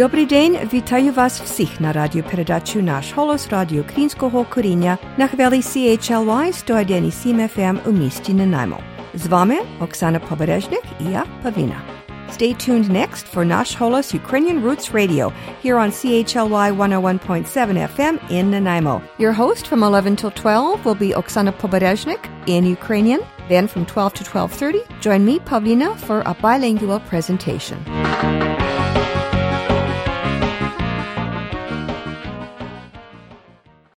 Dobry den, vitajú vas wszystkich na radioperedaczu Nasz Holos Radio Krinskoho Korinja na chwili CHLY 101,7 FM u mieście Nanaimo. Z Wami Oksana Pobereżnik i ja, Stay tuned next for Nash Holos Ukrainian Roots Radio here on CHLY 101.7 FM in Nanaimo. Your host from 11 till 12 will be Oksana Poberežník in Ukrainian. Then from 12 to 12.30, join me, Pavlina, for a bilingual presentation.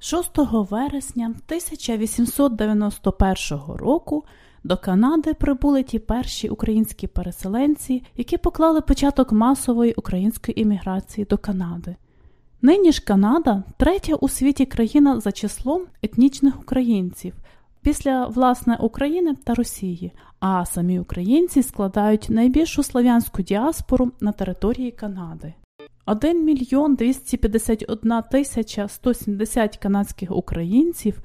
Шостого вересня 1891 року до Канади прибули ті перші українські переселенці, які поклали початок масової української імміграції до Канади. Нині ж Канада третя у світі країна за числом етнічних українців після власне України та Росії, а самі українці складають найбільшу слав'янську діаспору на території Канади. 1 мільйон 251 тисяча 170 канадських українців,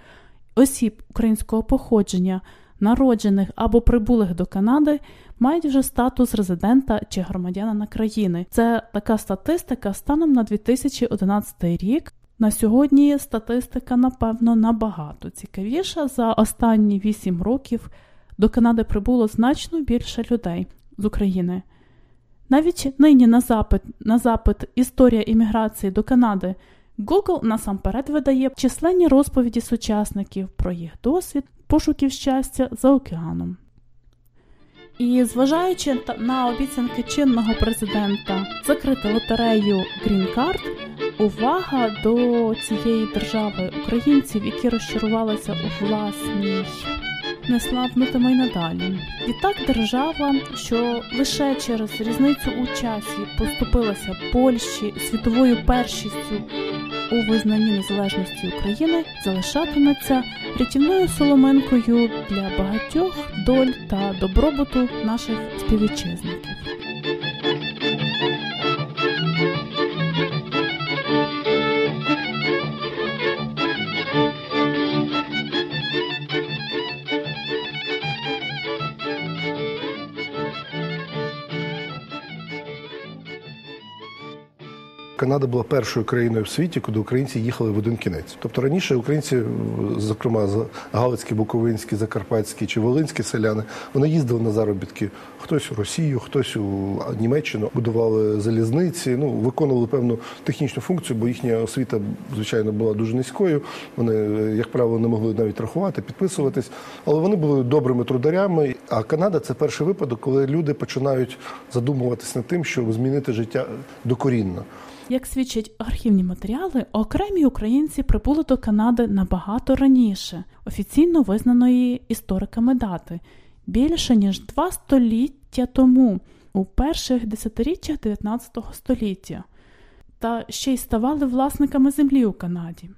осіб українського походження народжених або прибулих до Канади, мають вже статус резидента чи громадянина країни. Це така статистика станом на 2011 рік. На сьогодні статистика, напевно, набагато цікавіша. За останні 8 років до Канади прибуло значно більше людей з України. Навіть нині на запит на запит Історія імміграції до Канади Google насамперед видає численні розповіді сучасників про їх досвід пошуків щастя за океаном. І зважаючи на обіцянки чинного президента закрити лотерею Green Card, увага до цієї держави українців, які розчарувалися у власній, не слабнутиме й надалі. І так держава, що лише через різницю у часі поступилася Польщі світовою першістю у визнанні незалежності України залишатиметься рятівною соломинкою для багатьох доль та добробуту наших співвітчизників. Канада була першою країною в світі, куди українці їхали в один кінець. Тобто раніше українці, зокрема Галицькі, Буковинські, Закарпатські чи Волинські селяни, вони їздили на заробітки. Хтось у Росію, хтось у Німеччину, будували залізниці, ну виконували певну технічну функцію, бо їхня освіта, звичайно, була дуже низькою. Вони, як правило, не могли навіть рахувати, підписуватись, але вони були добрими трударями. А Канада це перший випадок, коли люди починають задумуватись над тим, щоб змінити життя докорінно. Як свідчать архівні матеріали, окремі українці прибули до Канади набагато раніше, офіційно визнаної істориками дати більше ніж два століття тому, у перших десятиріччях 19 століття, та ще й ставали власниками землі у Канаді.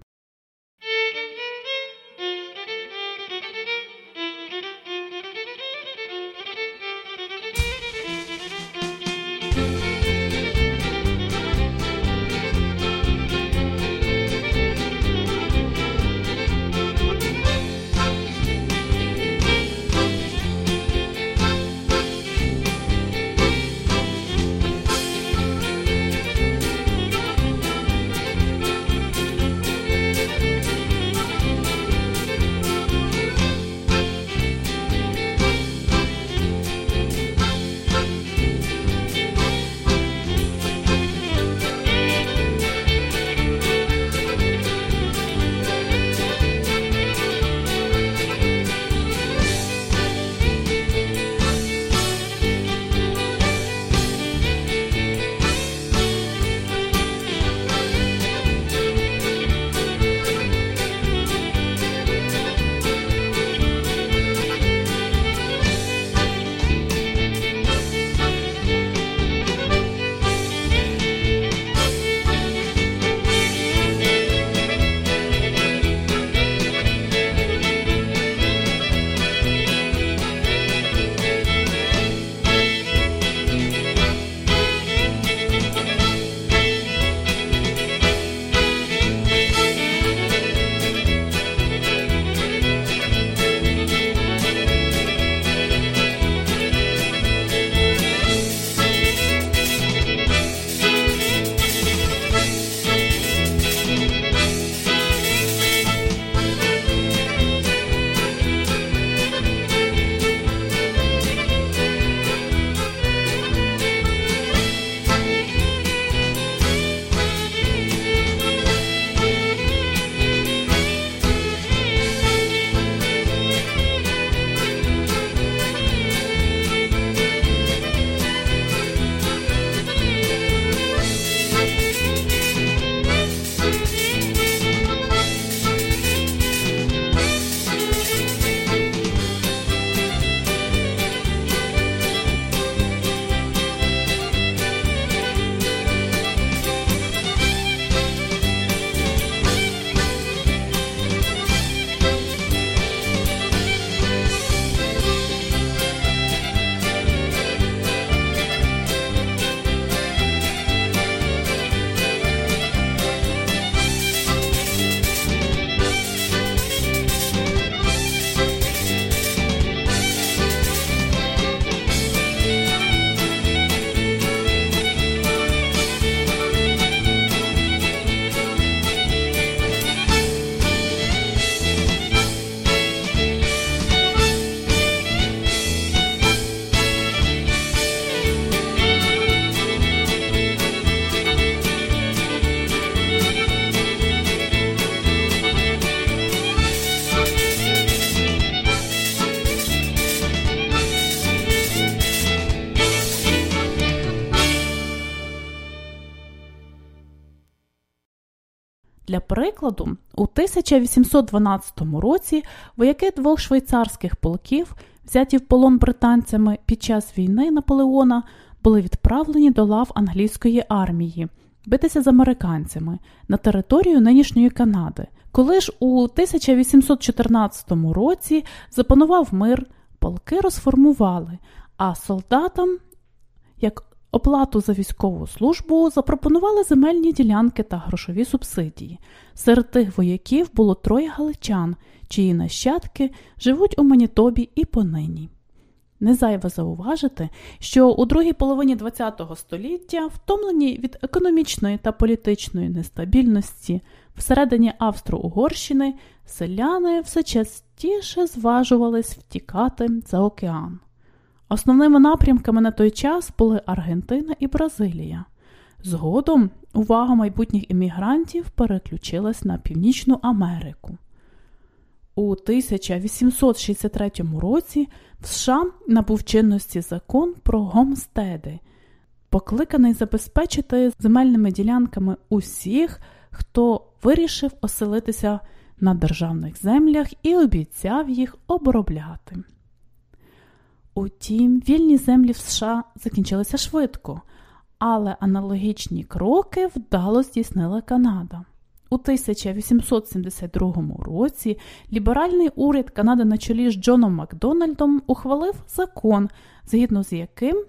Прикладу, у 1812 році вояки двох швейцарських полків, взяті в полон британцями під час війни Наполеона, були відправлені до лав англійської армії битися з американцями на територію нинішньої Канади. Коли ж у 1814 році запанував мир, полки розформували, а солдатам, як оплату за військову службу, запропонували земельні ділянки та грошові субсидії. Серед тих вояків було троє галичан, чиї нащадки живуть у Манітобі і понині. Не зайве зауважити, що у другій половині ХХ століття, втомлені від економічної та політичної нестабільності, всередині Австро-Угорщини селяни все частіше зважувались втікати за океан. Основними напрямками на той час були Аргентина і Бразилія. Згодом увага майбутніх іммігрантів переключилась на Північну Америку. У 1863 році в США набув чинності закон про гомстеди, покликаний забезпечити земельними ділянками усіх, хто вирішив оселитися на державних землях і обіцяв їх обробляти. Утім, вільні землі в США закінчилися швидко, але аналогічні кроки вдало здійснила Канада. У 1872 році ліберальний уряд Канади на чолі з Джоном Макдональдом ухвалив закон, згідно з яким,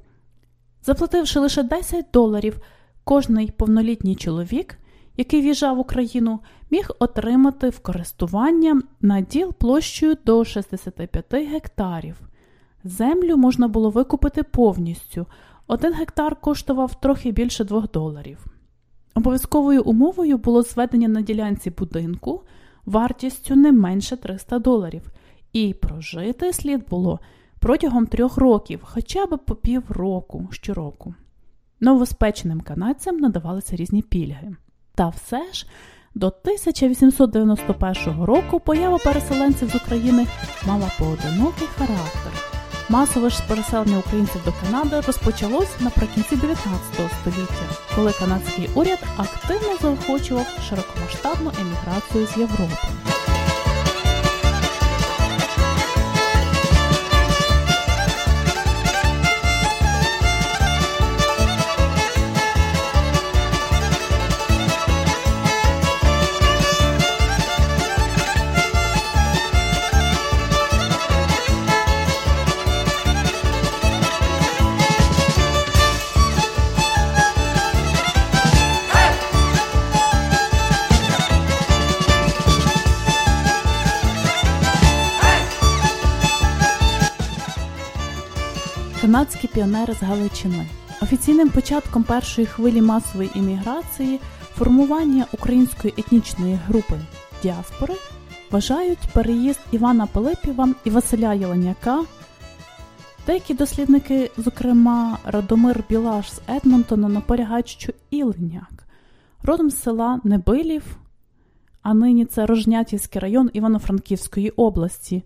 заплативши лише 10 доларів, кожний повнолітній чоловік, який в'їжджав в Україну, міг отримати в користування наділ площею до 65 гектарів. Землю можна було викупити повністю. Один гектар коштував трохи більше 2 доларів. Обов'язковою умовою було зведення на ділянці будинку вартістю не менше 300 доларів, і прожити слід було протягом трьох років, хоча б по півроку щороку. Новоспеченим канадцям надавалися різні пільги. Та все ж до 1891 року поява переселенців з України мала поодинокий характер. Масове ж переселення українців до Канади розпочалось наприкінці 19 століття, коли канадський уряд активно заохочував широкомасштабну еміграцію з Європи. Канадські піонери з Галичини. Офіційним початком першої хвилі масової імміграції формування української етнічної групи діаспори вважають переїзд Івана Пилипіва і Василя Єленяка. Деякі дослідники, зокрема Радомир Білаш з Едмонтона, наполягають, що Іленяк, родом з села Небилів, а нині це Рожнятівський район Івано-Франківської області.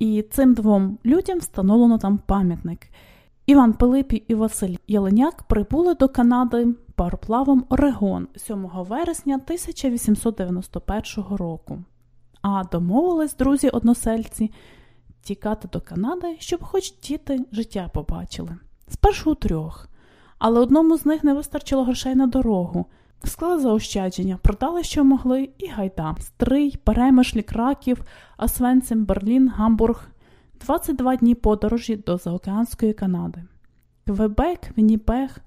І цим двом людям встановлено там пам'ятник. Іван Пилипі і Василь Єленяк прибули до Канади пароплавом Орегон 7 вересня 1891 року. А домовились друзі-односельці тікати до Канади, щоб хоч діти життя побачили. Спершу трьох, але одному з них не вистачило грошей на дорогу. Склали заощадження, продали, що могли, і гайда. Стрий, Перемишлі, Краків, Освенцим, Берлін, Гамбург. 22 дні подорожі до Заокеанської Канади. Квебек, Вінніпег,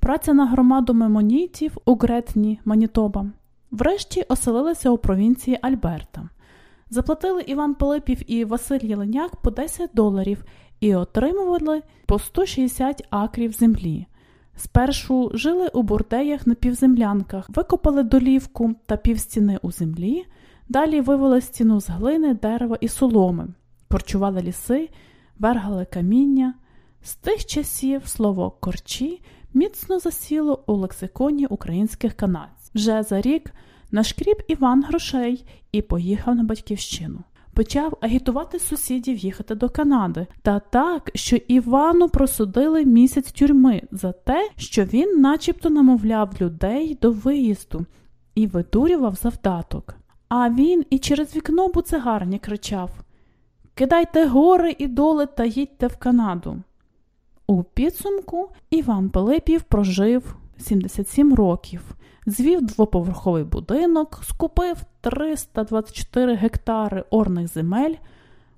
праця на громаду мемонітів у Гретні, Манітоба. Врешті оселилися у провінції Альберта. Заплатили Іван Пилипів і Василь Єленяк по 10 доларів і отримували по 160 акрів землі. Спершу жили у бурдеях на півземлянках, викопали долівку та півстіни у землі, далі вивели стіну з глини, дерева і соломи, корчували ліси, вергали каміння. З тих часів слово корчі міцно засіло у лексиконі українських канадців. Вже за рік нашкріб Іван грошей і поїхав на батьківщину почав агітувати сусідів їхати до Канади, та так, що Івану просудили місяць тюрми за те, що він, начебто, намовляв людей до виїзду і видурював завдаток. А він і через вікно буцегарні кричав Кидайте гори і доли та їдьте в Канаду. У підсумку Іван Пилипів прожив 77 років, звів двоповерховий будинок, скупив 324 гектари орних земель,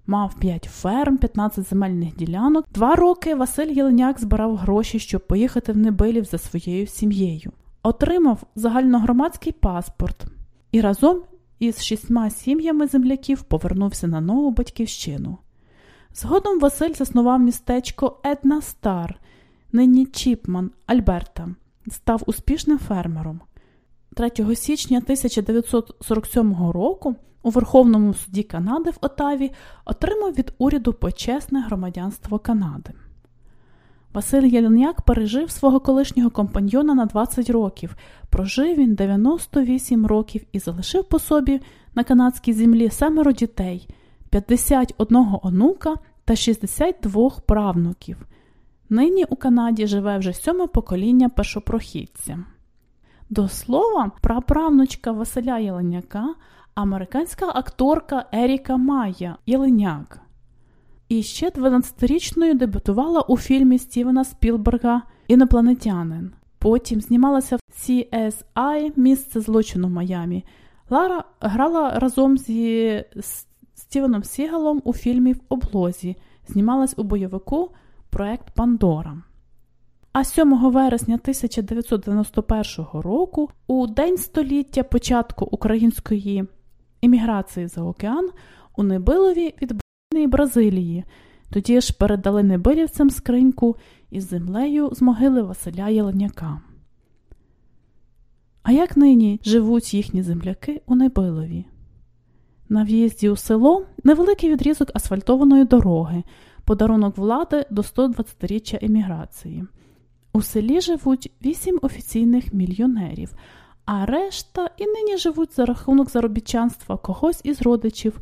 мав 5 ферм, 15 земельних ділянок. Два роки Василь Єленяк збирав гроші, щоб поїхати в Небилів за своєю сім'єю. Отримав загальногромадський паспорт і разом із шістьма сім'ями земляків повернувся на нову батьківщину. Згодом Василь заснував містечко Една Стар, нині Чіпман Альберта, став успішним фермером. 3 січня 1947 року у Верховному суді Канади в Отаві отримав від уряду почесне громадянство Канади. Василь Єленяк пережив свого колишнього компаньйона на 20 років, прожив він 98 років і залишив по собі на канадській землі семеро дітей, 51 онука та 62 правнуків. Нині у Канаді живе вже сьоме покоління першопрохідця. До слова, праправнучка Василя Єленяка, американська акторка Еріка Майя Єленяк. І ще 12-річною дебютувала у фільмі Стівена Спілберга Інопланетянин. Потім знімалася в CSI Місце злочину в Майамі. Лара грала разом зі Стівеном Сігалом у фільмі В облозі, знімалась у бойовику Проект Пандора. А 7 вересня 1991 року, у День століття початку української імміграції за океан, у Небилові відбуваної Бразилії. Тоді ж передали небилівцям скриньку із землею з могили Василя Єленяка. А як нині живуть їхні земляки у Небилові? На в'їзді у село невеликий відрізок асфальтованої дороги, подарунок влади до 120-річчя еміграції. У селі живуть вісім офіційних мільйонерів, а решта і нині живуть за рахунок заробітчанства когось із родичів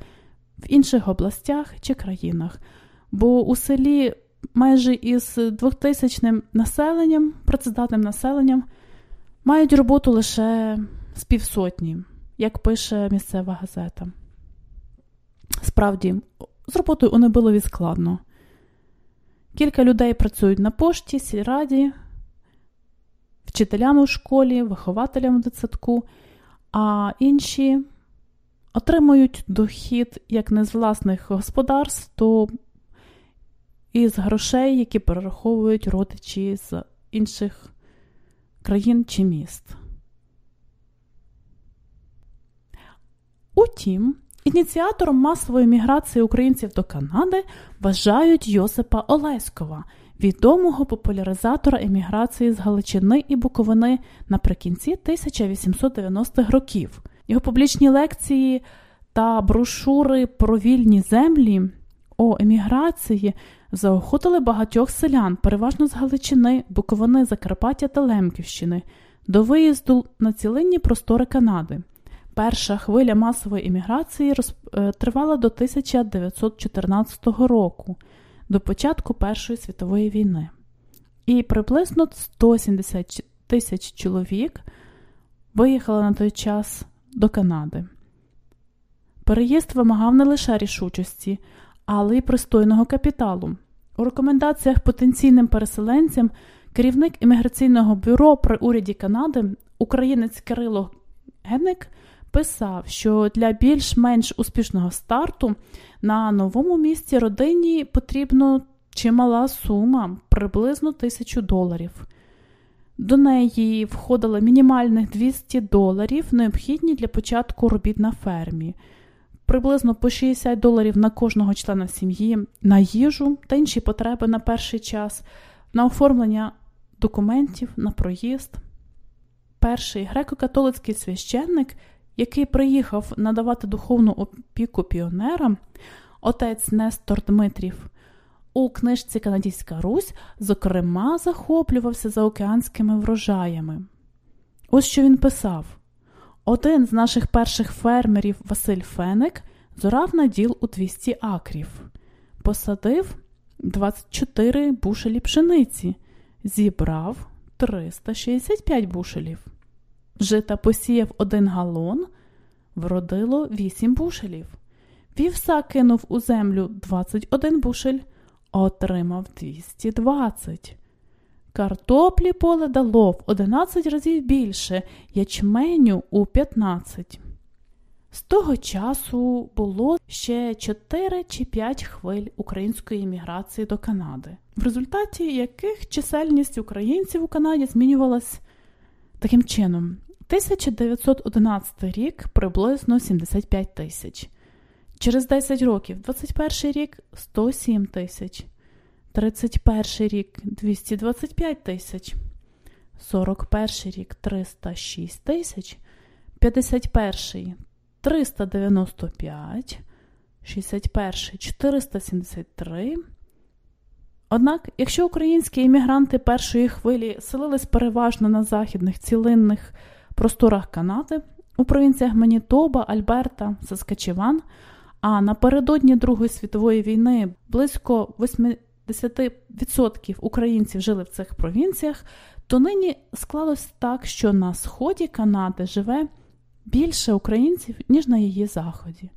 в інших областях чи країнах. Бо у селі майже із двохтисячним населенням, працездатним населенням, мають роботу лише з півсотні, як пише місцева газета. Справді, з роботою у Небилові складно. Кілька людей працюють на пошті, сільраді, вчителями у школі, вихователями в дитсадку, а інші отримують дохід як не з власних господарств, то із грошей, які перераховують родичі з інших країн чи міст. Утім, Ініціатором масової міграції українців до Канади вважають Йосипа Олеськова, відомого популяризатора еміграції з Галичини і Буковини наприкінці 1890-х років. Його публічні лекції та брошури про вільні землі о еміграції заохотили багатьох селян, переважно з Галичини, Буковини, Закарпаття та Лемківщини, до виїзду на цілинні простори Канади. Перша хвиля масової імміграції. Е, тривала до 1914 року, до початку Першої світової війни, і приблизно 170 тисяч чоловік виїхали на той час до Канади. Переїзд вимагав не лише рішучості, але й пристойного капіталу. У рекомендаціях потенційним переселенцям керівник імміграційного бюро при уряді Канади, українець Кирило Генник – писав, що для більш-менш успішного старту на новому місці родині потрібно чимала сума, приблизно тисячу доларів. До неї входило мінімальних 200 доларів, необхідні для початку робіт на фермі, приблизно по 60 доларів на кожного члена сім'ї, на їжу та інші потреби на перший час, на оформлення документів, на проїзд. Перший греко-католицький священник який приїхав надавати духовну опіку піонерам, отець Нестор Дмитрів, у книжці Канадійська Русь, зокрема, захоплювався заокеанськими врожаями. Ось що він писав: один з наших перших фермерів Василь Феник зорав на діл у 200 акрів, посадив 24 бушелі пшениці, зібрав 365 бушелів. Жита посіяв один галон, вродило 8 бушелів. Вівса кинув у землю 21 бушель, отримав 220. Картоплі поле дало в 11 разів більше, ячменю у 15. З того часу було ще 4 чи 5 хвиль української еміграції до Канади, в результаті яких чисельність українців у Канаді змінювалась таким чином: 1911 рік приблизно 75 тисяч, через 10 років, 21 рік 107 тисяч, 31 рік 225 тисяч, 41 рік 306 тисяч, 51 395, 61 473. Однак, якщо українські іммігранти першої хвилі селились переважно на західних цілинних просторах Канади, у провінціях Манітоба, Альберта, Саскачеван, а напередодні Другої світової війни близько 80% українців жили в цих провінціях, то нині склалось так, що на сході Канади живе більше українців, ніж на її заході.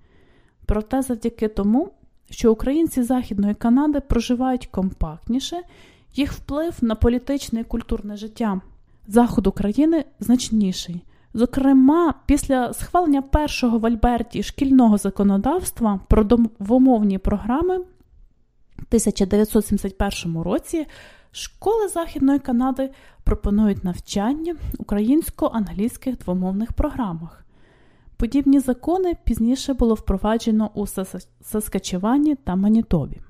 Проте завдяки тому, що українці Західної Канади проживають компактніше, їх вплив на політичне і культурне життя заходу країни значніший. Зокрема, після схвалення першого в Альберті шкільного законодавства про домовомовні програми в 1971 році школи Західної Канади пропонують навчання українсько-англійських двомовних програмах. Подібні закони пізніше було впроваджено у Саскачевані та Манітобі.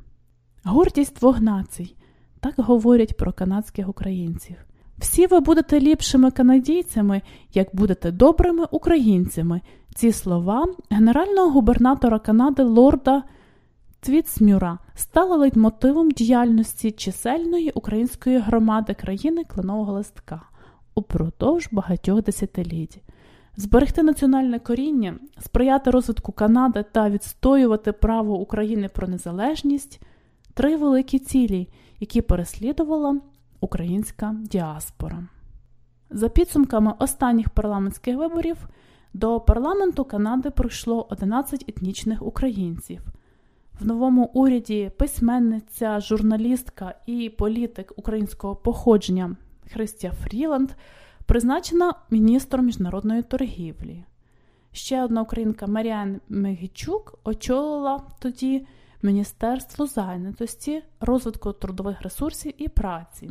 Гордість двох націй так говорять про канадських українців. Всі ви будете ліпшими канадійцями, як будете добрими українцями. Ці слова генерального губернатора Канади Лорда Твітсмюра стали лейтмотивом діяльності чисельної української громади країни Кленового листка упродовж багатьох десятиліть зберегти національне коріння, сприяти розвитку Канади та відстоювати право України про незалежність три великі цілі, які переслідувала українська діаспора. За підсумками останніх парламентських виборів до парламенту Канади прийшло 11 етнічних українців. В новому уряді письменниця, журналістка і політик українського походження Христя Фріланд призначена міністром міжнародної торгівлі. Ще одна українка Маріан Мегічук очолила тоді Міністерство зайнятості, розвитку трудових ресурсів і праці.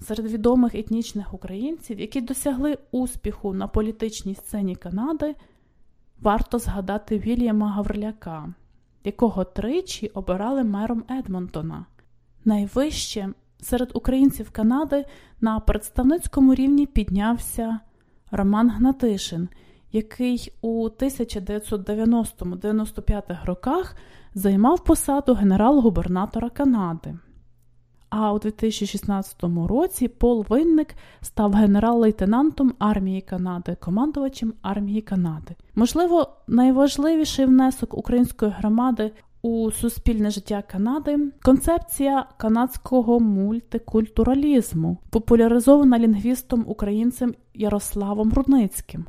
Серед відомих етнічних українців, які досягли успіху на політичній сцені Канади, варто згадати Вільяма Гавриляка, якого тричі обирали мером Едмонтона. Найвище Серед українців Канади на представницькому рівні піднявся Роман Гнатишин, який у 1990-95 роках займав посаду генерал-губернатора Канади. А у 2016 році Пол Винник став генерал-лейтенантом армії Канади, командувачем армії Канади. Можливо, найважливіший внесок української громади у суспільне життя Канади концепція канадського мультикультуралізму, популяризована лінгвістом українцем Ярославом Рудницьким.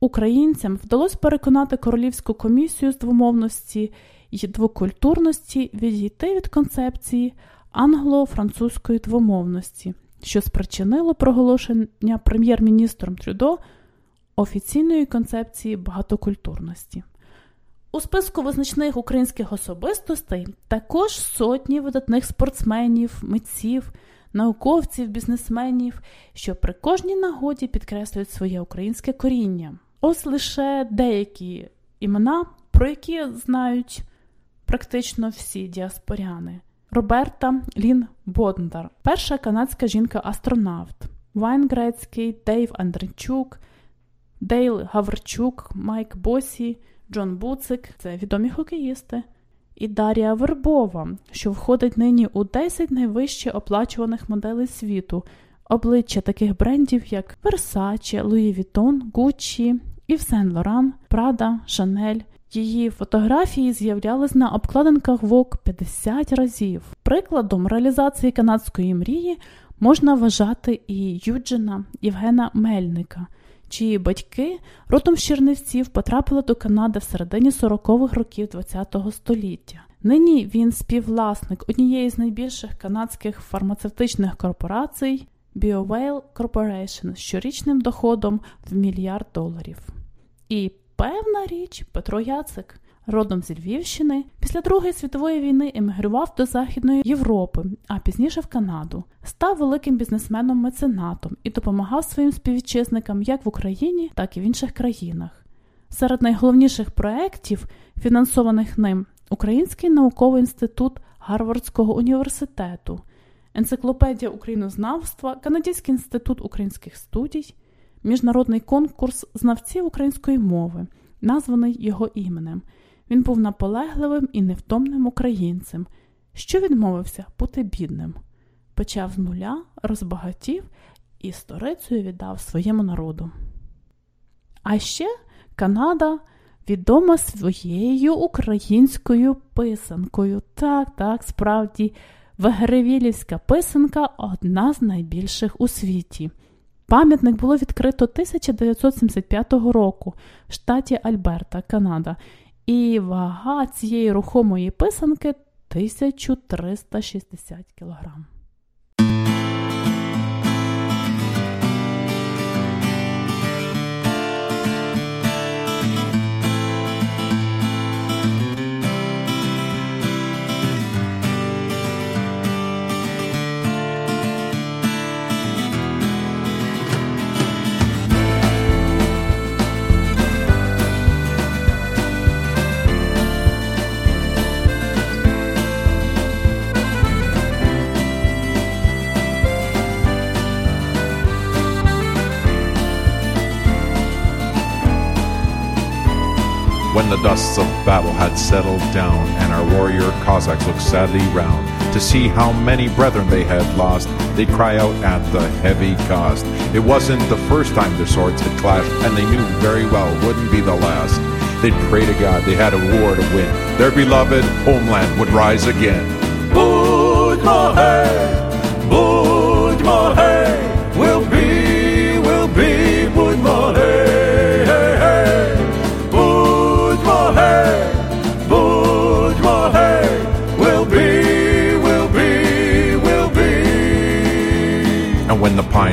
Українцям вдалося переконати королівську комісію з двомовності і двокультурності відійти від концепції англо-французької двомовності, що спричинило проголошення прем'єр-міністром Трюдо офіційної концепції багатокультурності. У списку визначних українських особистостей також сотні видатних спортсменів, митців, науковців, бізнесменів, що при кожній нагоді підкреслюють своє українське коріння. Ось лише деякі імена, про які знають практично всі діаспоряни. Роберта Лін Бодндар, перша канадська жінка-астронавт, Вейн Грецький, Дейв Андрійчук, Дейл Гаверчук, Майк Босі. Джон Буцик це відомі хокеїсти, і Дарія Вербова, що входить нині у 10 найвище оплачуваних моделей світу, обличчя таких брендів, як Versace, Louis Vuitton, Gucci, Yves Saint Laurent, Prada, Chanel. Її фотографії з'являлись на обкладинках Vogue 50 разів. Прикладом реалізації канадської мрії можна вважати і Юджина Євгена Мельника, чиї батьки родом з Чернівців потрапили до Канади в середині 40-х років ХХ століття. Нині він співвласник однієї з найбільших канадських фармацевтичних корпорацій BioWhale Corporation з щорічним доходом в мільярд доларів. І певна річ Петро Яцик родом зі Львівщини, після Другої світової війни емігрував до Західної Європи, а пізніше в Канаду, став великим бізнесменом-меценатом і допомагав своїм співвітчизникам як в Україні, так і в інших країнах. Серед найголовніших проєктів, фінансованих ним, Український науковий інститут Гарвардського університету, Енциклопедія українознавства, Канадський інститут українських студій, міжнародний конкурс знавців української мови, названий його іменем, він був наполегливим і невтомним українцем, що відмовився бути бідним, почав з нуля, розбагатів і сторицею віддав своєму народу. А ще Канада відома своєю українською писанкою. Так, так, справді, Вегеревілівська писанка одна з найбільших у світі. Пам'ятник було відкрито 1975 року в штаті Альберта, Канада, і вага цієї рухомої писанки 1360 кг. dusts of battle had settled down, and our warrior Cossacks looked sadly round to see how many brethren they had lost. They cry out at the heavy cost. It wasn't the first time their swords had clashed, and they knew very well wouldn't be the last. They'd pray to God they had a war to win. Their beloved homeland would rise again. Put my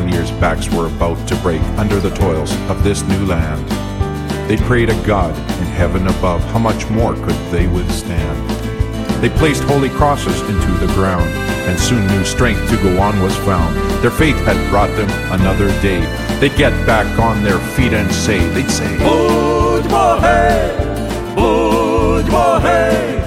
pioneers' backs were about to break under the toils of this new land. They prayed a God in heaven above, how much more could they withstand? They placed holy crosses into the ground, and soon new strength to go on was found. Their faith had brought them another day. They'd get back on their feet and say, they'd say, Budmohe, Budmohe.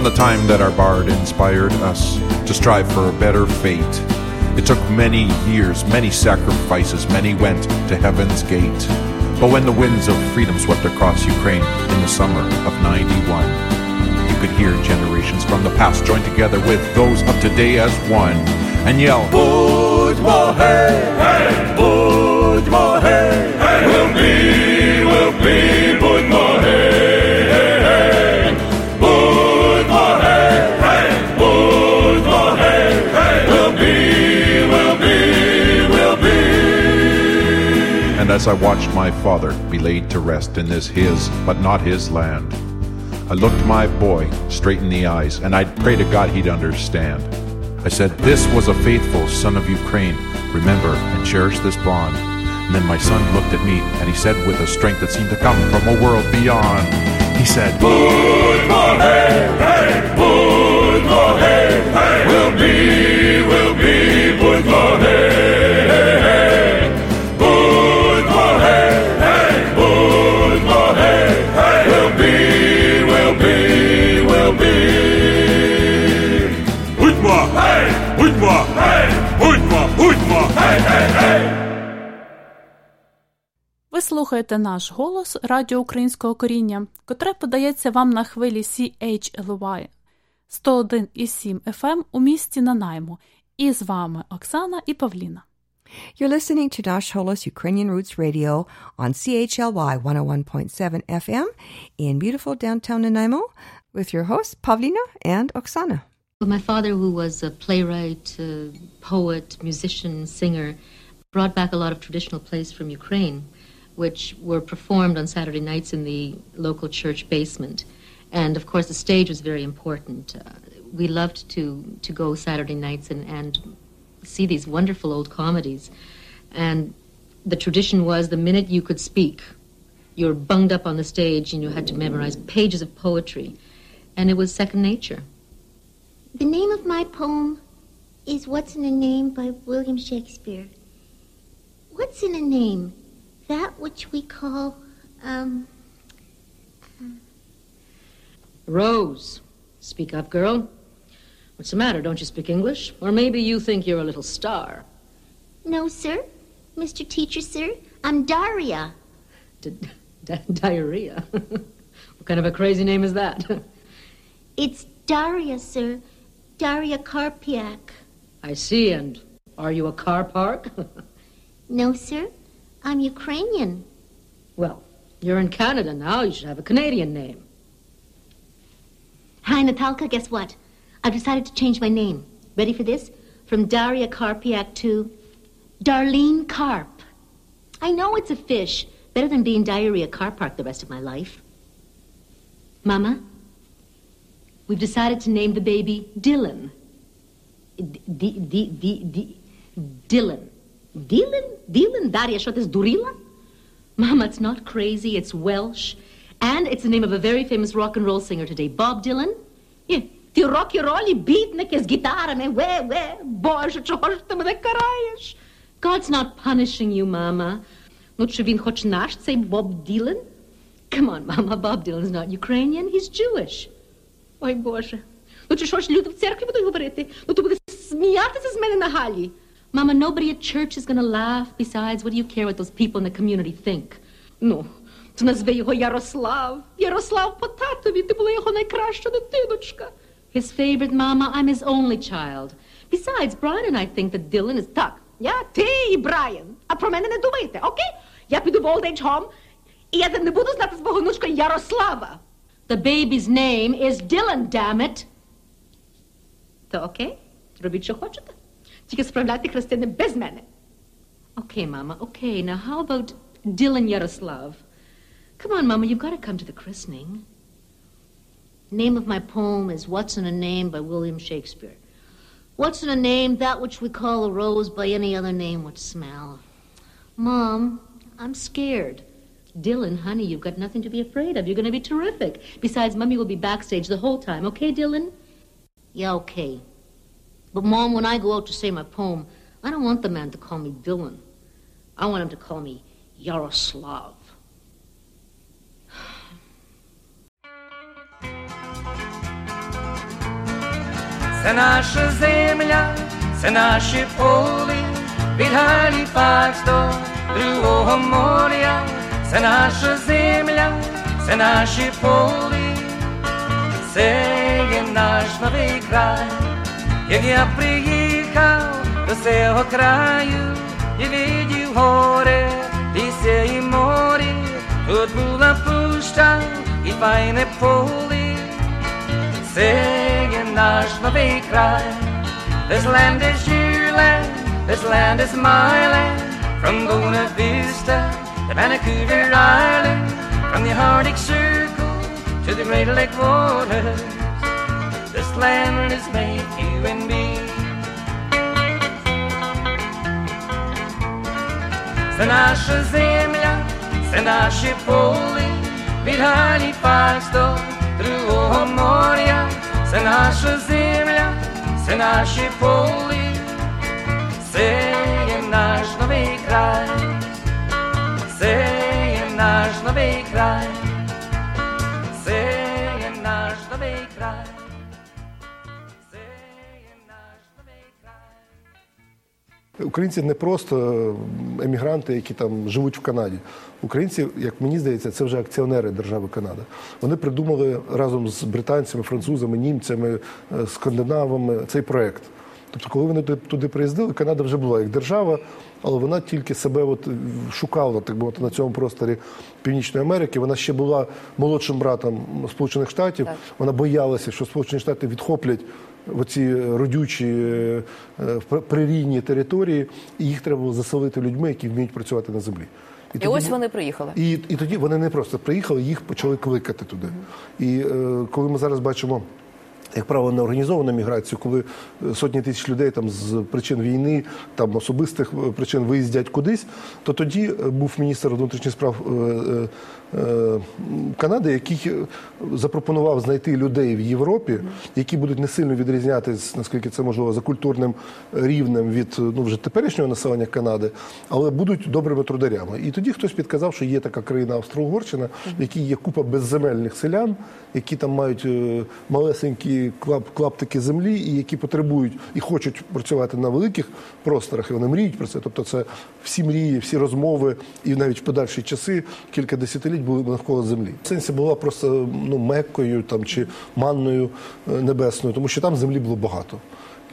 From the time that our bard inspired us to strive for a better fate, it took many years, many sacrifices, many went to heaven's gate. But when the winds of freedom swept across Ukraine in the summer of 91, you could hear generations from the past join together with those of today as one and yell, Будьмо гей, гей, будьмо гей, гей, we'll be, as I watched my father be laid to rest in this his, but not his land, I looked my boy straight in the eyes, and I'd pray to God he'd understand. I said, This was a faithful son of Ukraine. Remember and cherish this bond. And then my son looked at me, and he said with a strength that seemed to come from a world beyond, he said, Будьмо гей, гей, будьмо гей, гей, we'll be, слухаєте наш голос Радіо Українського коріння, котре подається вам на хвилі CHLY 101,7 FM у місті Нанаймо. І з вами Оксана і Павліна. You're listening to Nash Holos Ukrainian Roots Radio on CHLY 101.7 FM in beautiful downtown Nanaimo with your hosts Pavlina and Oksana. Well, my father, who was a playwright, uh, poet, musician, singer, brought back a lot of traditional plays from Ukraine, which were performed on Saturday nights in the local church basement. And of course, the stage was very important. Uh, we loved to, to go Saturday nights and, and see these wonderful old comedies. And the tradition was the minute you could speak, you were bunged up on the stage and you had to memorize pages of poetry. And it was second nature. The name of my poem is What's in a Name by William Shakespeare. What's in a name? That which we call, um, Rose, speak up, girl. What's the matter? Don't you speak English? Or maybe you think you're a little star. no, sir. Mr. Teacher, sir. I'm Daria. D- di- diarrhea. what kind of a crazy name is that? It's Daria, sir. Daria Karpiak. I see, and are you a car park? No, sir. I'm Ukrainian. well, you're in Canada now. You should have a Canadian name. Hi, Natalka. Guess what? I've decided to change my name. Ready for this? From Daria Karpiak to Darlene Carp. I know it's a fish. Better than being diarrhea car park the rest of my life. Mama, we've decided to name the baby Dylan. D- D- D- D- D- Dylan. Dylan? Dylan? Daria, що ти здуріла? Mama, it's not crazy. It's Welsh. And it's the name of a very famous rock and roll singer today, Bob Dylan. Yeah. Ті рокі-ролі, бітники з гітарами, ве, ве, боже, чого ж ти мене караєш? God's not punishing you, mama. Ну, чи він хоч наш, цей Боб Ділен? Come on, mama, Bob Dylan's not Ukrainian, he's Jewish. Ой, Боже. Ну, чи що ж люди в церкві будуть говорити? Ну, ти будеш сміятися з мене на галі. Mama, nobody at church is gonna laugh. Besides, what do you care what those people in the community think? Ну, то назви його Ярослав. Ярослав по татові, ти була його найкраща дитиночка. His favorite mama, I'm his only child. Besides, Brian and I think that Dylan is... Так, я, ти і Брайан. А про мене не думайте, окей? Я піду в old age home, і я не буду знати свого внучка Ярослава. The baby's name is Dylan, damn it. То окей? Робіть, що хочете. zich spravljati kroz bez mene. Okay, Mama, okay. Now how about Dylan Yaroslav? Come on, Mama, you've got to come to the christening. Name of my poem is What's in a Name by William Shakespeare. What's in a name? That which we call a rose by any other name would smell. Mom, I'm scared. Dylan, honey, you've got nothing to be afraid of. You're going to be terrific. Besides, Mummy will be backstage the whole time. Okay, Dylan? Yeah, okay. But, Mom, when I go out to say my poem, I don't want the man to call me Dylan. I want him to call me Yaroslav. Це наша земля, це наші поли, від Галіфакс до другого моря, це наша земля, це наші поли, це є наш новий край. Як я приїхав до цього краю і видів горе, лісе і море, тут була пуща і файне поле. Це є наш новий край. This land is your land, this land is my land. From Buena Vista to Vancouver Island, from the Arctic Circle to the Great Lake waters. This land is made for you and. Це наша земля, це наші поли, від Галіфакс до другого моря, це наша земля, це наші поли, це є наш новий край, це є наш новий край, українці не просто емігранти, які там живуть в Канаді. Українці, як мені здається, це вже акціонери держави Канада. Вони придумали разом з британцями, французами, німцями, е, скандинавами цей проект. Тобто, коли вони туди- приїздили, Канада вже була як держава, але вона тільки себе от шукала, так би мовити, на цьому просторі Північної Америки. Вона ще була молодшим братом Сполучених Штатів. Вона боялася, що Сполучені Штати відхоплять оці родючі е, прирійні території, і їх треба було заселити людьми, які вміють працювати на землі. І тоді ось вони приїхали. і, і тоді вони не просто приїхали, їх почали кликати туди. І е, коли ми зараз бачимо. Як правило, неорганізовану міграцію, коли е, сотні тисяч людей там з причин війни, там особистих е, причин виїздять кудись, то тоді був міністр внутрішніх справ Канади, який е, запропонував знайти людей в Європі, які будуть не сильно відрізнятися, наскільки це можливо, за культурним рівнем від е, ну вже теперішнього населення Канади, але будуть добрими трударями. І тоді хтось підказав, що є така країна Австро-Угорщина, в якій є купа безземельних селян, які там мають е, малесенькі клап, клаптики землі, і які потребують і хочуть працювати на великих просторах, і вони мріють про це. Тобто, це всі мрії, всі розмови, і навіть в подальші часи кілька десятиліть були навколо землі. Сенсі була просто ну меккою там чи манною е, небесною, тому що там землі було багато.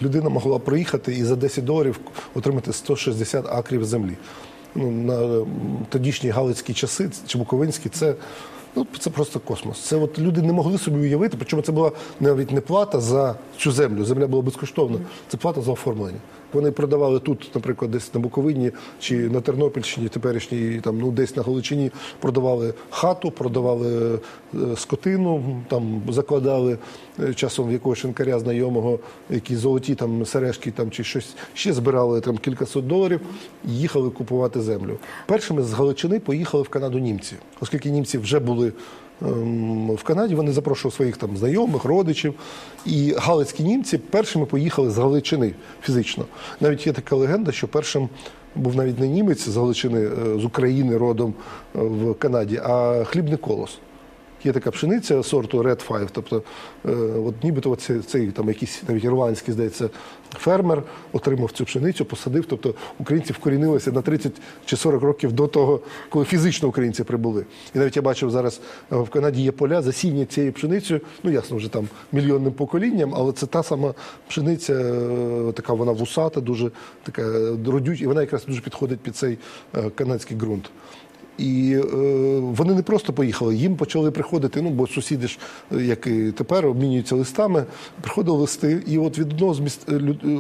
Людина могла проїхати і за 10 доларів отримати 160 акрів землі. Ну, на тодішні галицькі часи чи буковинські це. Ну, це просто космос. Це от люди не могли собі уявити, причому це була навіть не плата за цю землю. Земля була безкоштовна. Це плата за оформлення. Вони продавали тут, наприклад, десь на Буковині чи на Тернопільщині, теперішній там, ну десь на Галичині, продавали хату, продавали е, скотину, там закладали е, часом якогось шинкаря знайомого, які золоті там сережки там чи щось ще збирали там кількасот доларів, і їхали купувати землю. Першими з Галичини поїхали в Канаду німці, оскільки німці вже були. Ем, В Канаді вони запрошували своїх там знайомих, родичів. І галицькі німці першими поїхали з Галичини фізично. Навіть є така легенда, що першим був навіть не німець з Галичини, е, з України родом е, в Канаді, а хлібний колос. Є така пшениця сорту Red 5, тобто е, от нібито оце- цей там якийсь навіть ірландський, здається, фермер отримав цю пшеницю, посадив. Тобто українці вкорінилися на 30 чи 40 років до того, коли фізично українці прибули. І навіть я бачив зараз е, в Канаді є поля, засіяні цією пшеницею, ну ясно, вже там мільйонним поколінням, але це та сама пшениця, е, така вона вусата, дуже така е, родюча, і вона якраз дуже підходить під цей е, канадський ґрунт. І е, вони не просто поїхали, їм почали приходити. Ну бо сусіди ж, е, як і тепер, обмінюються листами. Приходили листи, і от від одного з міст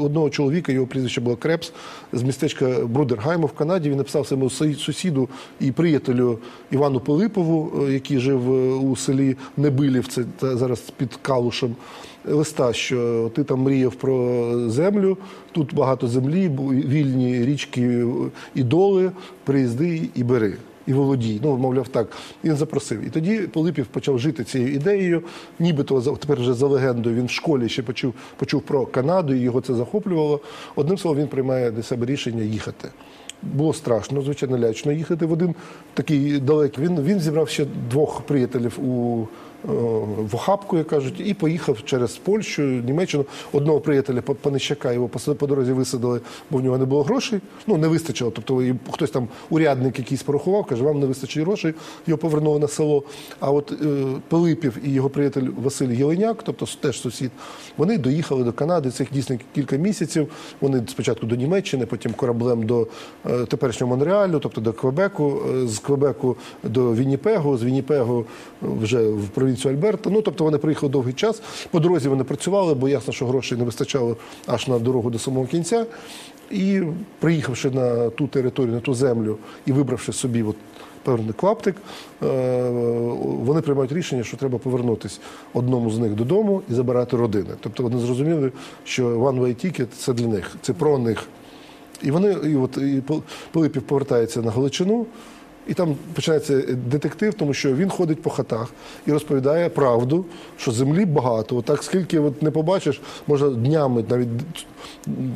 одного чоловіка, його прізвище було Крепс, з містечка Брудергайму в Канаді. Він написав своєму су- сусіду і приятелю Івану Пилипову, е, який жив е, у селі Небилів, це зараз під Калушем. Листа, що ти там мріяв про землю, тут багато землі, вільні річки і доли, приїзди і бери. І володій, ну мовляв, так він запросив. І тоді Пилипів почав жити цією ідеєю. Нібито тепер вже за легендою він в школі ще почув, почув про Канаду, і його це захоплювало. Одним словом, він приймає для себе рішення їхати. Було страшно, звичайно, лячно їхати в один такий далекий. Він, він зібрав ще двох приятелів у в охапку, як кажуть, і поїхав через Польщу, Німеччину. Одного приятеля Панищака його по, по дорозі висадили, бо в нього не було грошей. Ну не вистачило. Тобто хтось там урядник якийсь порахував, каже, вам не вистачить грошей. Його повернули на село. А от е, Пилипів і його приятель Василь Єленяк, тобто теж сусід, вони доїхали до Канади. Цих дійсно кілька місяців. Вони спочатку до Німеччини, потім кораблем до е, теперішнього Монреалю, тобто до Квебеку, е, з Квебеку до Вінніпегу, з Вінніпегу вже в провінцію Альберта. Ну тобто вони приїхали довгий час. По дорозі вони працювали, бо ясно, що грошей не вистачало аж на дорогу до самого кінця. І приїхавши на ту територію, на ту землю і вибравши собі от певний клаптик, е, вони приймають рішення, що треба повернутися одному з них додому і забирати родини. Тобто вони зрозуміли, що one way ticket – це для них, це про них. І вони, і от і Пил- Пилипів повертається на Галичину, і там починається детектив, тому що він ходить по хатах і розповідає правду, що землі багато. Отак, скільки от не побачиш, можна днями, навіть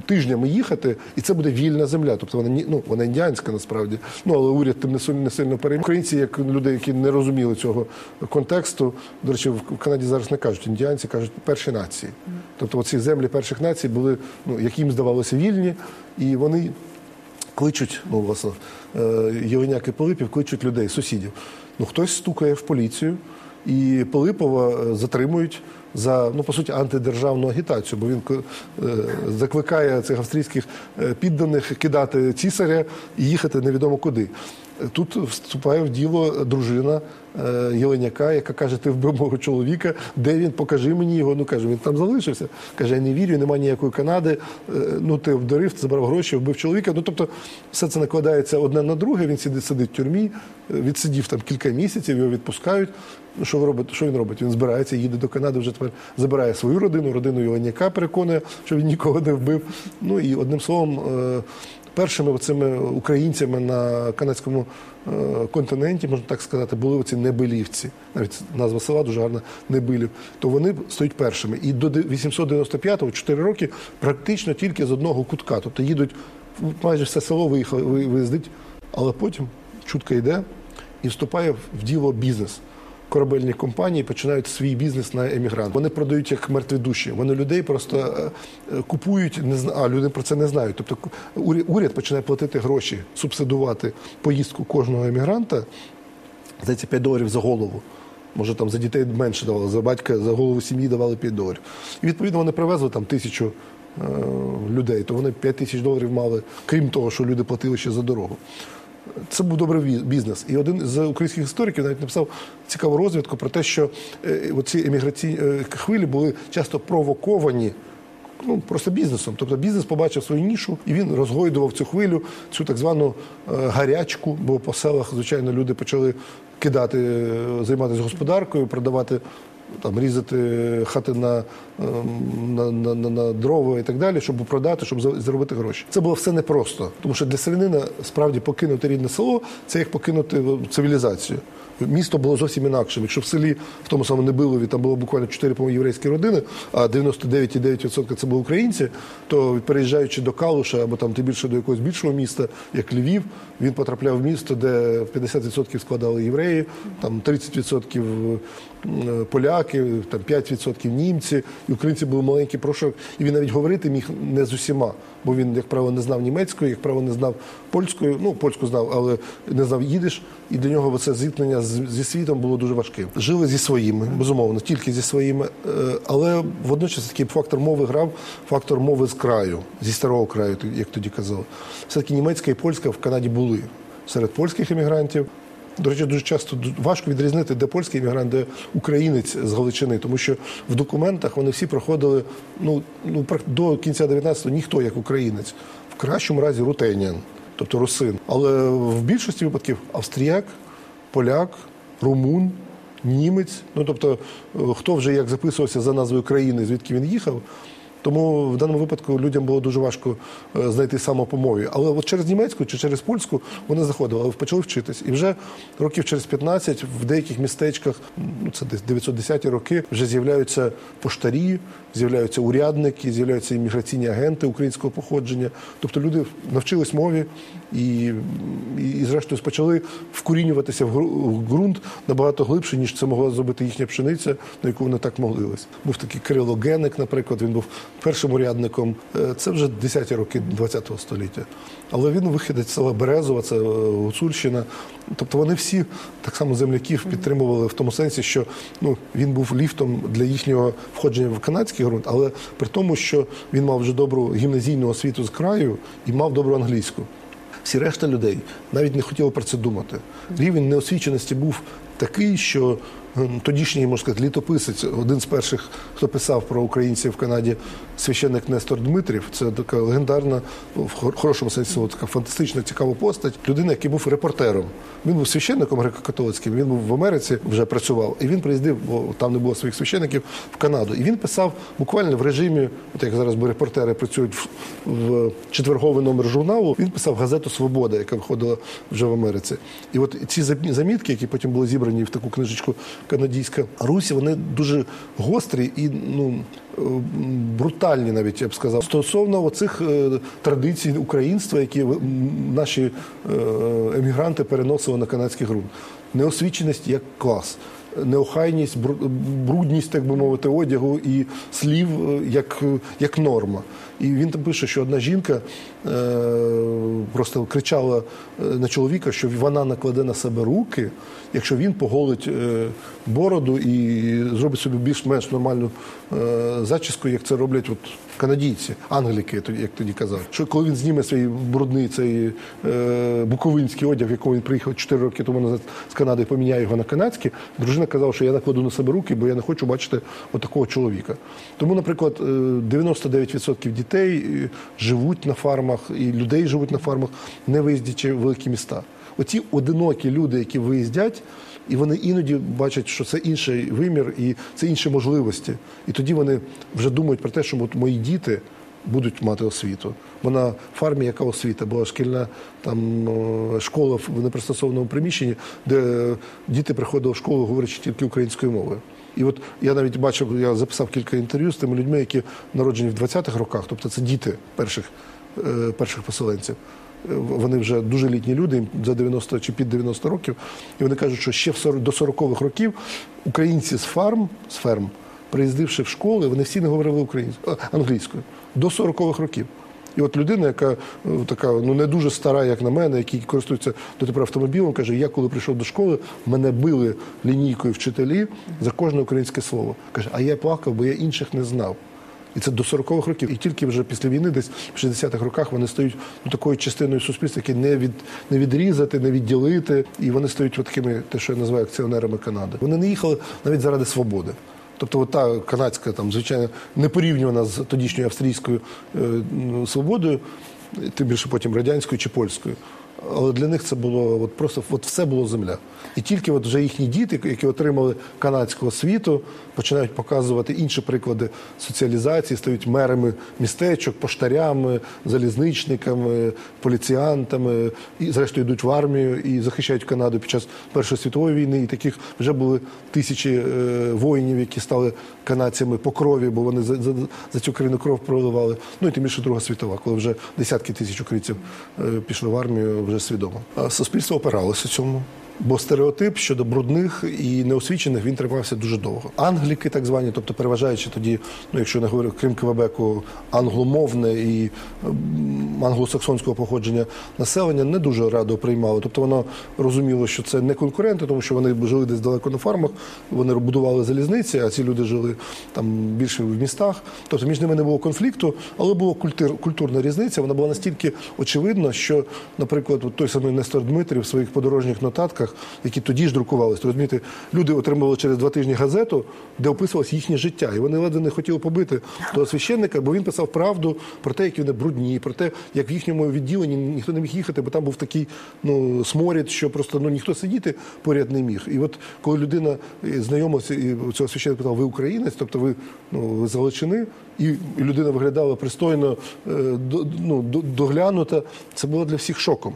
тижнями їхати, і це буде вільна земля. Тобто вона ну, вона індіанська насправді. Ну але уряд тим не сильно сильно переймає. Українці, як люди, які не розуміли цього контексту. До речі, в Канаді зараз не кажуть індіанці, кажуть перші нації. Тобто, оці землі перших націй були, ну як їм здавалося, вільні, і вони кличуть, ну, власне, е, Єленяк і Пилипів кличуть людей, сусідів. Ну, хтось стукає в поліцію, і Пилипова е, затримують за, ну, по суті, антидержавну агітацію, бо він е, закликає цих австрійських е, підданих кидати цісаря і їхати невідомо куди. Тут вступає в діло дружина е, Єленяка, яка каже: Ти вбив мого чоловіка, де він? Покажи мені його. Ну каже, він там залишився. Каже, я не вірю, немає ніякої Канади. Е, ну ти обдарив, забрав гроші, вбив чоловіка. Ну тобто, все це накладається одне на друге. Він сидить, сидить в тюрмі, е, відсидів там кілька місяців, його відпускають. Ну, що робить? Що він робить? Він збирається, їде до Канади, вже тепер забирає свою родину, родину Єленяка переконує, що він нікого не вбив. Ну і одним словом першими цими українцями на канадському е, континенті, можна так сказати, були оці небилівці. Навіть назва села дуже гарна Небилів. То вони стоять першими. І до 895-го, 4 роки, практично тільки з одного кутка. Тобто їдуть майже все село виїхали, виїздить, але потім чутка йде і вступає в діло бізнес корабельні компанії починають свій бізнес на емігрант. Вони продають як мертві душі. Вони людей просто е, е, купують, не зна... а люди про це не знають. Тобто уряд починає платити гроші, субсидувати поїздку кожного емігранта. Здається, 5 доларів за голову. Може, там за дітей менше давали, за батька за голову сім'ї давали 5 доларів. І відповідно вони привезли там тисячу е, людей, то вони 5 тисяч доларів мали, крім того, що люди платили ще за дорогу. Це був добрий бізнес. І один з українських істориків навіть написав цікаву розвідку про те, що е, ці еміграційні е, хвилі були часто провоковані. Ну, просто бізнесом. Тобто бізнес побачив свою нішу, і він розгойдував цю хвилю, цю так звану е, гарячку, бо по селах, звичайно, люди почали кидати, займатися господаркою, продавати там різати хати на ем, на, на, на, на дрова і так далі, щоб продати, щоб заробити гроші. Це було все непросто, тому що для селянина справді покинути рідне село це як покинути цивілізацію місто було зовсім інакшим. Якщо в селі, в тому самому Небилові, там було буквально 4 по єврейські родини, а 99,9% це були українці, то переїжджаючи до Калуша або там тим більше до якогось більшого міста, як Львів, він потрапляв в місто, де 50% складали євреї, там 30% поляки, там 5% німці, і українці були маленький прошок, і він навіть говорити міг не з усіма, бо він, як правило, не знав німецької, як правило, не знав польською. Ну, польську знав, але не знав їдиш. І для нього це зіткнення зі світом було дуже важким. Жили зі своїми, безумовно, тільки зі своїми, е, але водночас такий фактор мови грав, фактор мови з краю, зі старого краю, як тоді казали. Все таки німецька і польська в Канаді були серед польських емігрантів. До речі, дуже часто важко відрізнити, де польський іммігрант, де українець з Галичини, тому що в документах вони всі проходили ну, ну до кінця 19-го ніхто як українець, в кращому разі рутенян, тобто русин. Але в більшості випадків австріяк, поляк, румун, німець. Ну тобто, е, хто вже як записувався за назвою країни, звідки він їхав. Тому в даному випадку людям було дуже важко е, знайти мові. Але от через німецьку чи через польську вони заходили, але почали вчитись. І вже років через 15 в деяких містечках, ну це десь 910-ті роки, вже з'являються поштарі, з'являються урядники, з'являються імміграційні агенти українського походження. Тобто люди навчились мові і, і, і зрештою, почали вкорінюватися в ґрунт набагато глибше, ніж це могла зробити їхня пшениця, на яку вони так молились. Був такий Кирило Геник, наприклад, він був першим урядником. Е, це вже 10-ті роки ХХ століття. Але він вихідець села Березова, це е, Гуцульщина. Тобто вони всі так само земляків підтримували в тому сенсі, що ну він був ліфтом для їхнього входження в канадський ґрунт, але при тому, що він мав вже добру гімназійну освіту з краю і мав добру англійську. Всі решта людей навіть не хотіли про це думати. Рівень неосвіченості був такий, що тодішній можна сказати, літописець, один з перших, хто писав про українців в Канаді, священник Нестор Дмитрів. Це така легендарна, в хорошому сенсі, така фантастична, цікава постать. Людина, який був репортером. Він був священником греко-католицьким. Він був в Америці, вже працював, і він приїздив, бо там не було своїх священників в Канаду. І він писав буквально в режимі, от як зараз бо репортери працюють в, в четверговий номер журналу. Він писав газету Свобода, яка виходила вже в Америці. І от ці замітки, які потім були зібрані в таку книжечку канадійська Русі, вони дуже гострі і ну е, брутальні, навіть я б сказав, стосовно оцих е, традицій українства, які наші е, емігранти переносили на канадський ґрунт. Неосвіченість як клас. Неохайність, брудність, так би мовити, одягу і слів е, як, е, як норма. І він там пише, що одна жінка е, просто кричала е, на чоловіка, що вона накладе на себе руки, якщо він поголить е, бороду і зробить собі більш-менш нормальну е, зачіску, як це роблять от канадійці, англіки, як тоді казав. Що коли він зніме свій брудний цей е, буковинський одяг, в якому він приїхав 4 роки тому назад з Канади, поміняє його на канадський, дружина казала, що я накладу на себе руки, бо я не хочу бачити отакого чоловіка. Тому, наприклад, е, 99% дітей е, живуть на фармах, і людей живуть на фармах, не виїздячи в великі міста. Оці одинокі люди, які виїздять, і вони іноді бачать, що це інший вимір і це інші можливості. І тоді вони вже думають про те, що от мої діти будуть мати освіту. Бо на фармі яка освіта? Була шкільна там школа в непристосованому приміщенні, де діти приходили в школу, говорячи тільки українською мовою. І от я навіть бачив, я записав кілька інтерв'ю з тими людьми, які народжені в 20-х роках, тобто це діти перших, е, перших поселенців. Вони вже дуже літні люди, їм за 90 чи під 90 років, і вони кажуть, що ще в 40, до 40-х років українці з фарм, з ферм, приїздивши в школи, вони всі не говорили англійською до 40-х років. І от людина, яка е, така ну не дуже стара, як на мене, який користується дотепер автомобілем, каже: я коли прийшов до школи, мене били лінійкою вчителі за кожне українське слово. Каже, а я плакав, бо я інших не знав. І це до 40-х років. І тільки вже після війни, десь в 60-х роках, вони стають ну, такою частиною суспільства, які не від не відрізати, не відділити. І вони стають такими, те, що я називаю акціонерами Канади. Вони не їхали навіть заради свободи. Тобто, от та канадська, там, звичайно, не порівнювана з тодішньою австрійською е, свободою, тим більше потім радянською чи польською. Але для них це було от просто от все було земля. І тільки от вже їхні діти, які отримали канадську освіту, починають показувати інші приклади соціалізації, стають мерами містечок, поштарями, залізничниками, поліціянтами, і зрештою йдуть в армію і захищають Канаду під час Першої світової війни. І таких вже були тисячі е, воїнів, які стали канадцями по крові, бо вони за, за, за цю країну кров проливали. Ну і тим більше Друга світова, коли вже десятки тисяч українців е, пішли в армію вже свідомо. Суспільство опиралося цьому. Бо стереотип щодо брудних і неосвічених він тримався дуже довго. Англіки, так звані, тобто переважаючи тоді, ну якщо не говорю крім Квебеку, англомовне і англосаксонського походження населення не дуже радо приймало. Тобто воно розуміло, що це не конкуренти, тому що вони жили десь далеко на фармах, вони будували залізниці, а ці люди жили там більше в містах. Тобто між ними не було конфлікту, але була культур, культурна різниця. Вона була настільки очевидна, що, наприклад, той самий Нестор Дмитрів в своїх подорожніх нотатках, які тоді ж друкувалися, розумієте, люди отримували через два тижні газету, де описувалось їхнє життя, і вони ледве не хотіли побити того священника, бо він писав правду про те, які вони брудні, про те, як в їхньому відділенні ніхто не міг їхати, бо там був такий ну сморід, що просто ну ніхто сидіти поряд не міг. І от коли людина е, знайомився і цього священника питав, ви українець, тобто ви ну ви з і людина виглядала пристойно, е, ну, доглянута. Це було для всіх шоком.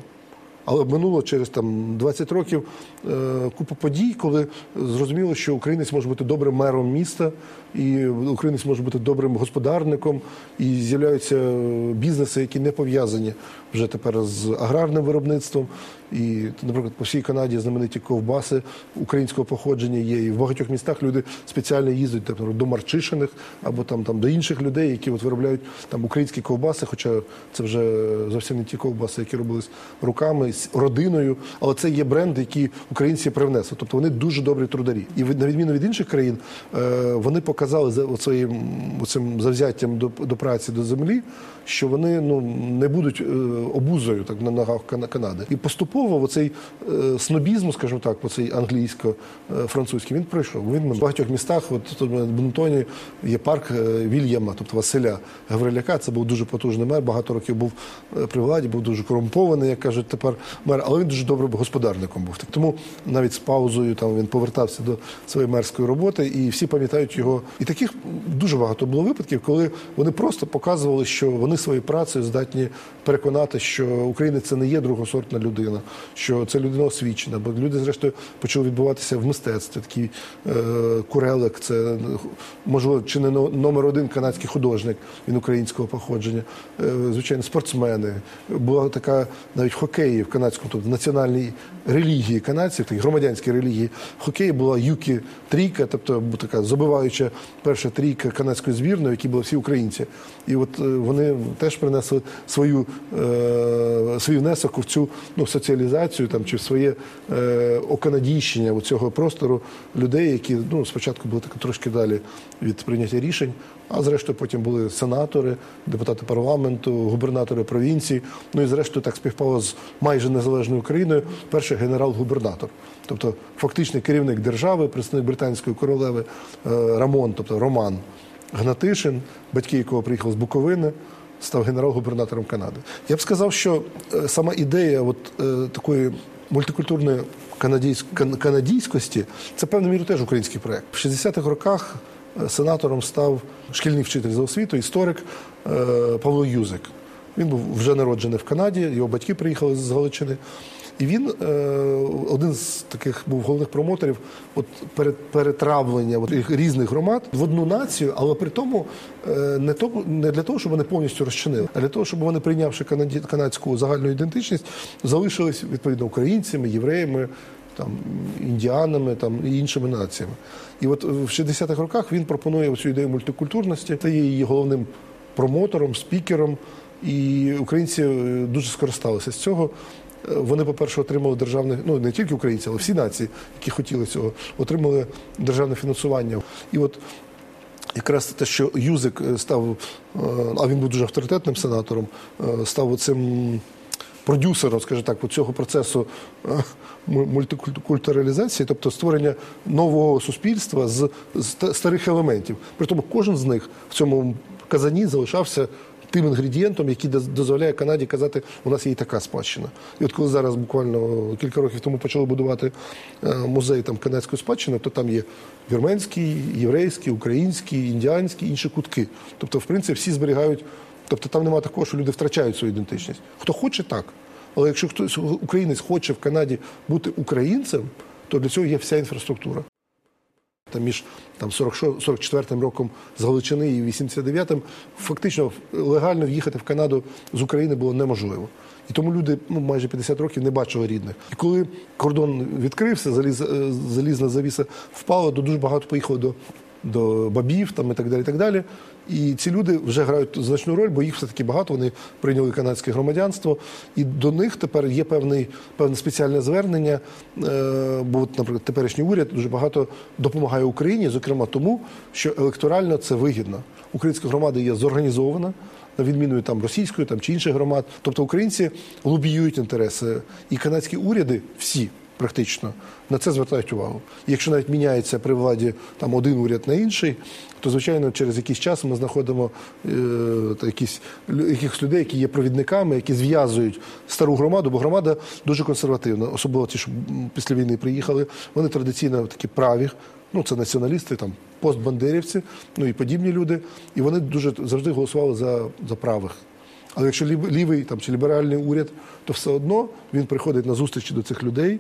Але минуло через там 20 років е, купа подій, коли зрозуміло, що українець може бути добрим мером міста, і українець може бути добрим господарником, і з'являються бізнеси, які не пов'язані вже тепер з аграрним виробництвом. І, наприклад, по всій Канаді знамениті ковбаси українського походження є. І в багатьох містах люди спеціально їздять тобто, до Марчишиних або там, там до інших людей, які от виробляють там українські ковбаси, хоча це вже зовсім не ті ковбаси, які робились руками з родиною. Але це є бренд, який українці привнесли. Тобто вони дуже добрі трударі. І на відміну від інших країн, е, вони показали за своїм цим завзяттям до, до праці до землі, що вони ну не будуть е, обузою так на ногах Канади. І поступово оцей е, снобізм, скажімо так, оцей англійсько-французький, він пройшов. Він в багатьох містах, от тут в Бунтоні є парк е, Вільяма, тобто Василя Гавриляка. Це був дуже потужний мер. Багато років був е, при владі, був дуже корумпований, як кажуть тепер мер, але він дуже добрим господарником був. Тому навіть з паузою там він повертався до своєї мерської роботи, і всі пам'ятають його. І таких дуже багато було випадків, коли вони просто показували, що вони своєю працею здатні переконати, що українець це не є другосортна людина, що це людина освічена, бо люди, зрештою, почали відбуватися в мистецтві. Такий е, Курелик, це можливо, чи не номер один канадський художник, він українського походження. Е, звичайно, спортсмени. Була така навіть хокеї в канадському, тобто в національній релігії канадців, такій громадянській релігії. Хокеї була Юкі трійка, тобто така забиваюча перша трійка канадської збірної, в якій були всі українці. І от е, вони теж принесли свою, е, свій внесок в цю ну, соціалізацію там, чи в своє е, оканадійщення у цього простору людей, які ну, спочатку були так трошки далі від прийняття рішень, а зрештою потім були сенатори, депутати парламенту, губернатори провінцій. Ну і зрештою так співпало з майже незалежною Україною. Перший генерал-губернатор, тобто фактичний керівник держави, представник британської королеви е, Рамон, тобто Роман Гнатишин, батьки якого приїхали з Буковини. Став генерал-губернатором Канади. Я б сказав, що е, сама ідея от, е, такої мультикультурної канадійсь- канадійськості це певною мірою теж український проект. В 60-х роках е, сенатором став шкільний вчитель за освіту, історик е, Павло Юзик. Він був вже народжений в Канаді, його батьки приїхали з Галичини. І він е, один з таких був головних промоторів от перетравлення от, різних громад в одну націю, але при тому е, не, то, не для того, щоб вони повністю розчинили, а для того, щоб вони, прийнявши канаді, канадську загальну ідентичність, залишились відповідно українцями, євреями, там індіанами там і іншими націями. І от в 60-х роках він пропонує цю ідею мультикультурності. Це є її головним промотором, спікером. І українці е, дуже скористалися з цього. Вони, по-перше, отримали державне, ну не тільки українці, але всі нації, які хотіли цього, отримали державне фінансування. І от якраз те, що Юзик е, став, е, а він був дуже авторитетним сенатором, е, став цим продюсером, скажімо так, цього процесу мультикультуралізації, тобто створення нового суспільства з старих елементів. При тому кожен з них в цьому казані залишався тим інгредієнтом, який доз- дозволяє Канаді казати, у нас є і така спадщина. І от коли зараз буквально кілька років тому почали будувати е, музей там канадської спадщини, то там є вірменський, єврейський, український, індіанський, інші кутки. Тобто, в принципі, всі зберігають. Тобто там немає такого, що люди втрачають свою ідентичність. Хто хоче, так. Але якщо хтось українець хоче в Канаді бути українцем, то для цього є вся інфраструктура. Там між там 46 44 роком з Галичини і 89-м фактично легально в'їхати в Канаду з України було неможливо. І тому люди ну, майже 50 років не бачили рідних. І коли кордон відкрився, заліз, е, залізна завіса впала, то дуже багато поїхало до, до бабів там, і так далі. І так далі. І ці люди вже грають значну роль, бо їх все-таки багато, вони прийняли канадське громадянство, і до них тепер є певний, певне спеціальне звернення. Е, бо, наприклад, теперішній уряд дуже багато допомагає Україні, зокрема тому, що електорально це вигідно. Українська громада є зорганізована. На відміну там російської там чи інших громад, тобто українці лобіюють інтереси, і канадські уряди всі практично на це звертають увагу. Якщо навіть міняється при владі там один уряд на інший, то звичайно через якийсь час ми знаходимо е, якісь якихось людей, які є провідниками, які зв'язують стару громаду, бо громада дуже консервативна, особливо ті, що після війни приїхали. Вони традиційно такі праві. Ну, це націоналісти, там постбандерівці, ну і подібні люди. І вони дуже завжди голосували за, за правих. Але якщо лів- лівий там чи ліберальний уряд, то все одно він приходить на зустрічі до цих людей.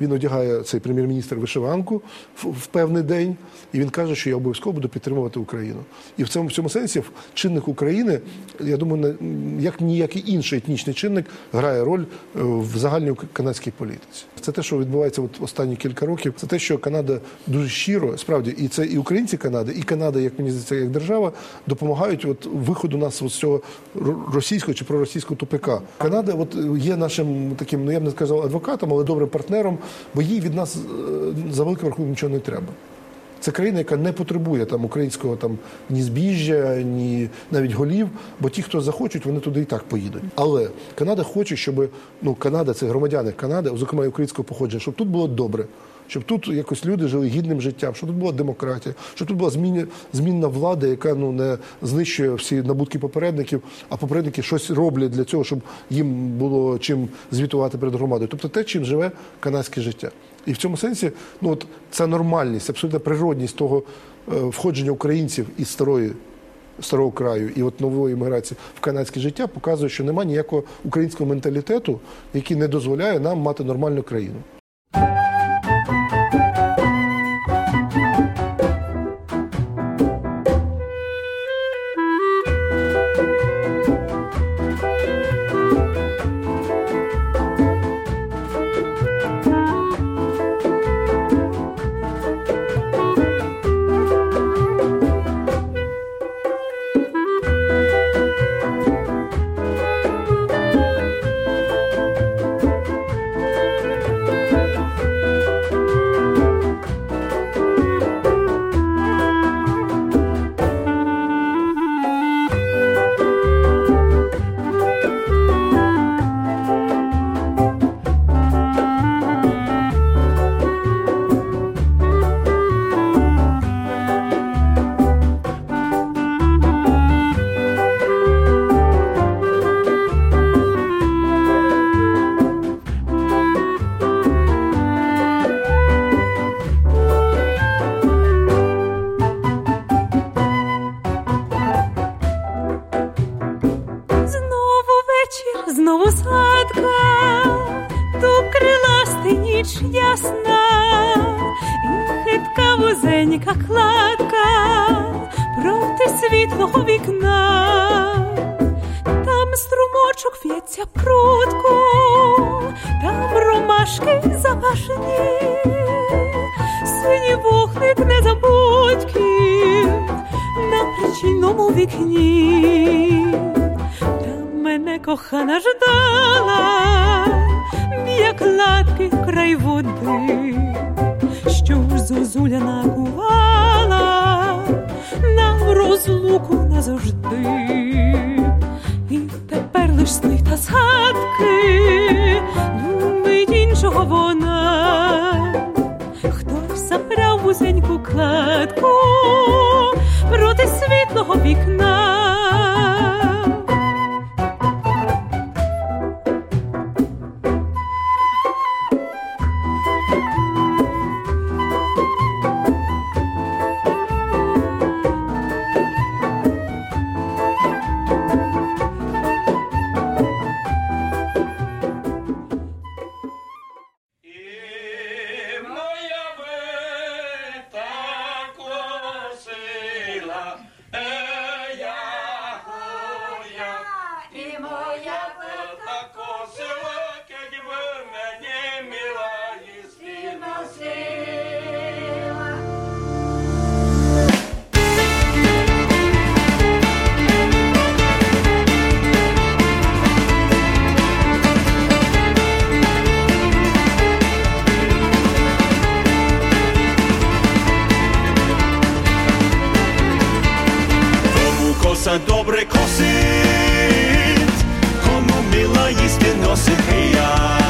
Він одягає цей прем'єр-міністр вишиванку в, в певний день, і він каже, що я обов'язково буду підтримувати Україну. І в цьому в цьому сенсі чинник України, я думаю, не- як ніякий інший етнічний чинник грає роль е, в загальній канадській політиці. Це те, що відбувається от останні кілька років. Це те, що Канада дуже щиро, справді, і це і українці Канади, і Канада, як мені здається, як держава, допомагають от виходу нас з цього російського чи проросійського тупика. Канада, от є нашим таким, ну я б не сказав адвокатом, але добрим партнером, бо їй від нас е, за великим рахунком нічого не треба. Це країна, яка не потребує там українського там ні збіжжя, ні навіть голів, бо ті, хто захочуть, вони туди і так поїдуть. Але Канада хоче, щоб ну Канада це громадяни Канади, зокрема українського походження, щоб тут було добре. Щоб тут якось люди жили гідним життям, щоб тут була демократія, щоб тут була змінна, змінна влада, яка ну не знищує всі набутки попередників, а попередники щось роблять для цього, щоб їм було чим звітувати перед громадою. Тобто те, чим живе канадське життя. І в цьому сенсі, ну от ця нормальність, абсолютна природність того е, входження українців із старої старого краю і от нової імміграції в канадське життя показує, що немає ніякого українського менталітету, який не дозволяє нам мати нормальну країну. Вузенька кладка проти світлого вікна, там струмочок в'ється прутку, там ромашки запашені, синій вогник незабудьків на причинному вікні. Там мене кохана ждала, біля кладки край води, що ж зозуля накувала на розлуку назавжди. І тепер лиш сни та згадки, любить іншого вона. Хтось забрав вузеньку кладку проти світлого вікна. Кому коса добре косить, кому мила їсти носить і я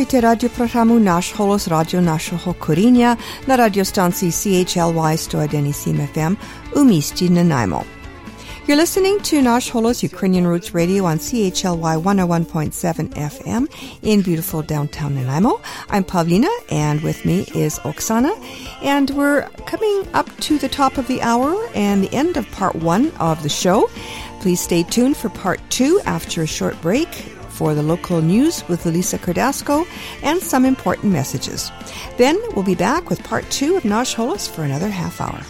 Radio programu Naš holos, radio korinja na radiostanciji CHLY FM u Misti na Najmo. You're listening to Nash Holos Ukrainian Roots Radio on CHLY 101.7 FM in beautiful downtown Nanaimo. I'm Pavlina, and with me is Oksana. And we're coming up to the top of the hour and the end of part one of the show. Please stay tuned for part two after a short break for the local news with Elisa Cardasco and some important messages. Then we'll be back with part two of Nash Holos for another half hour.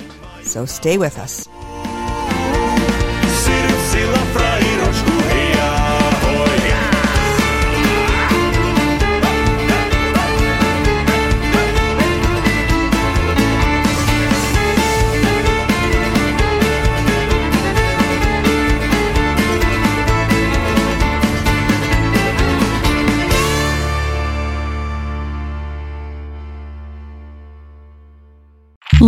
So stay with us.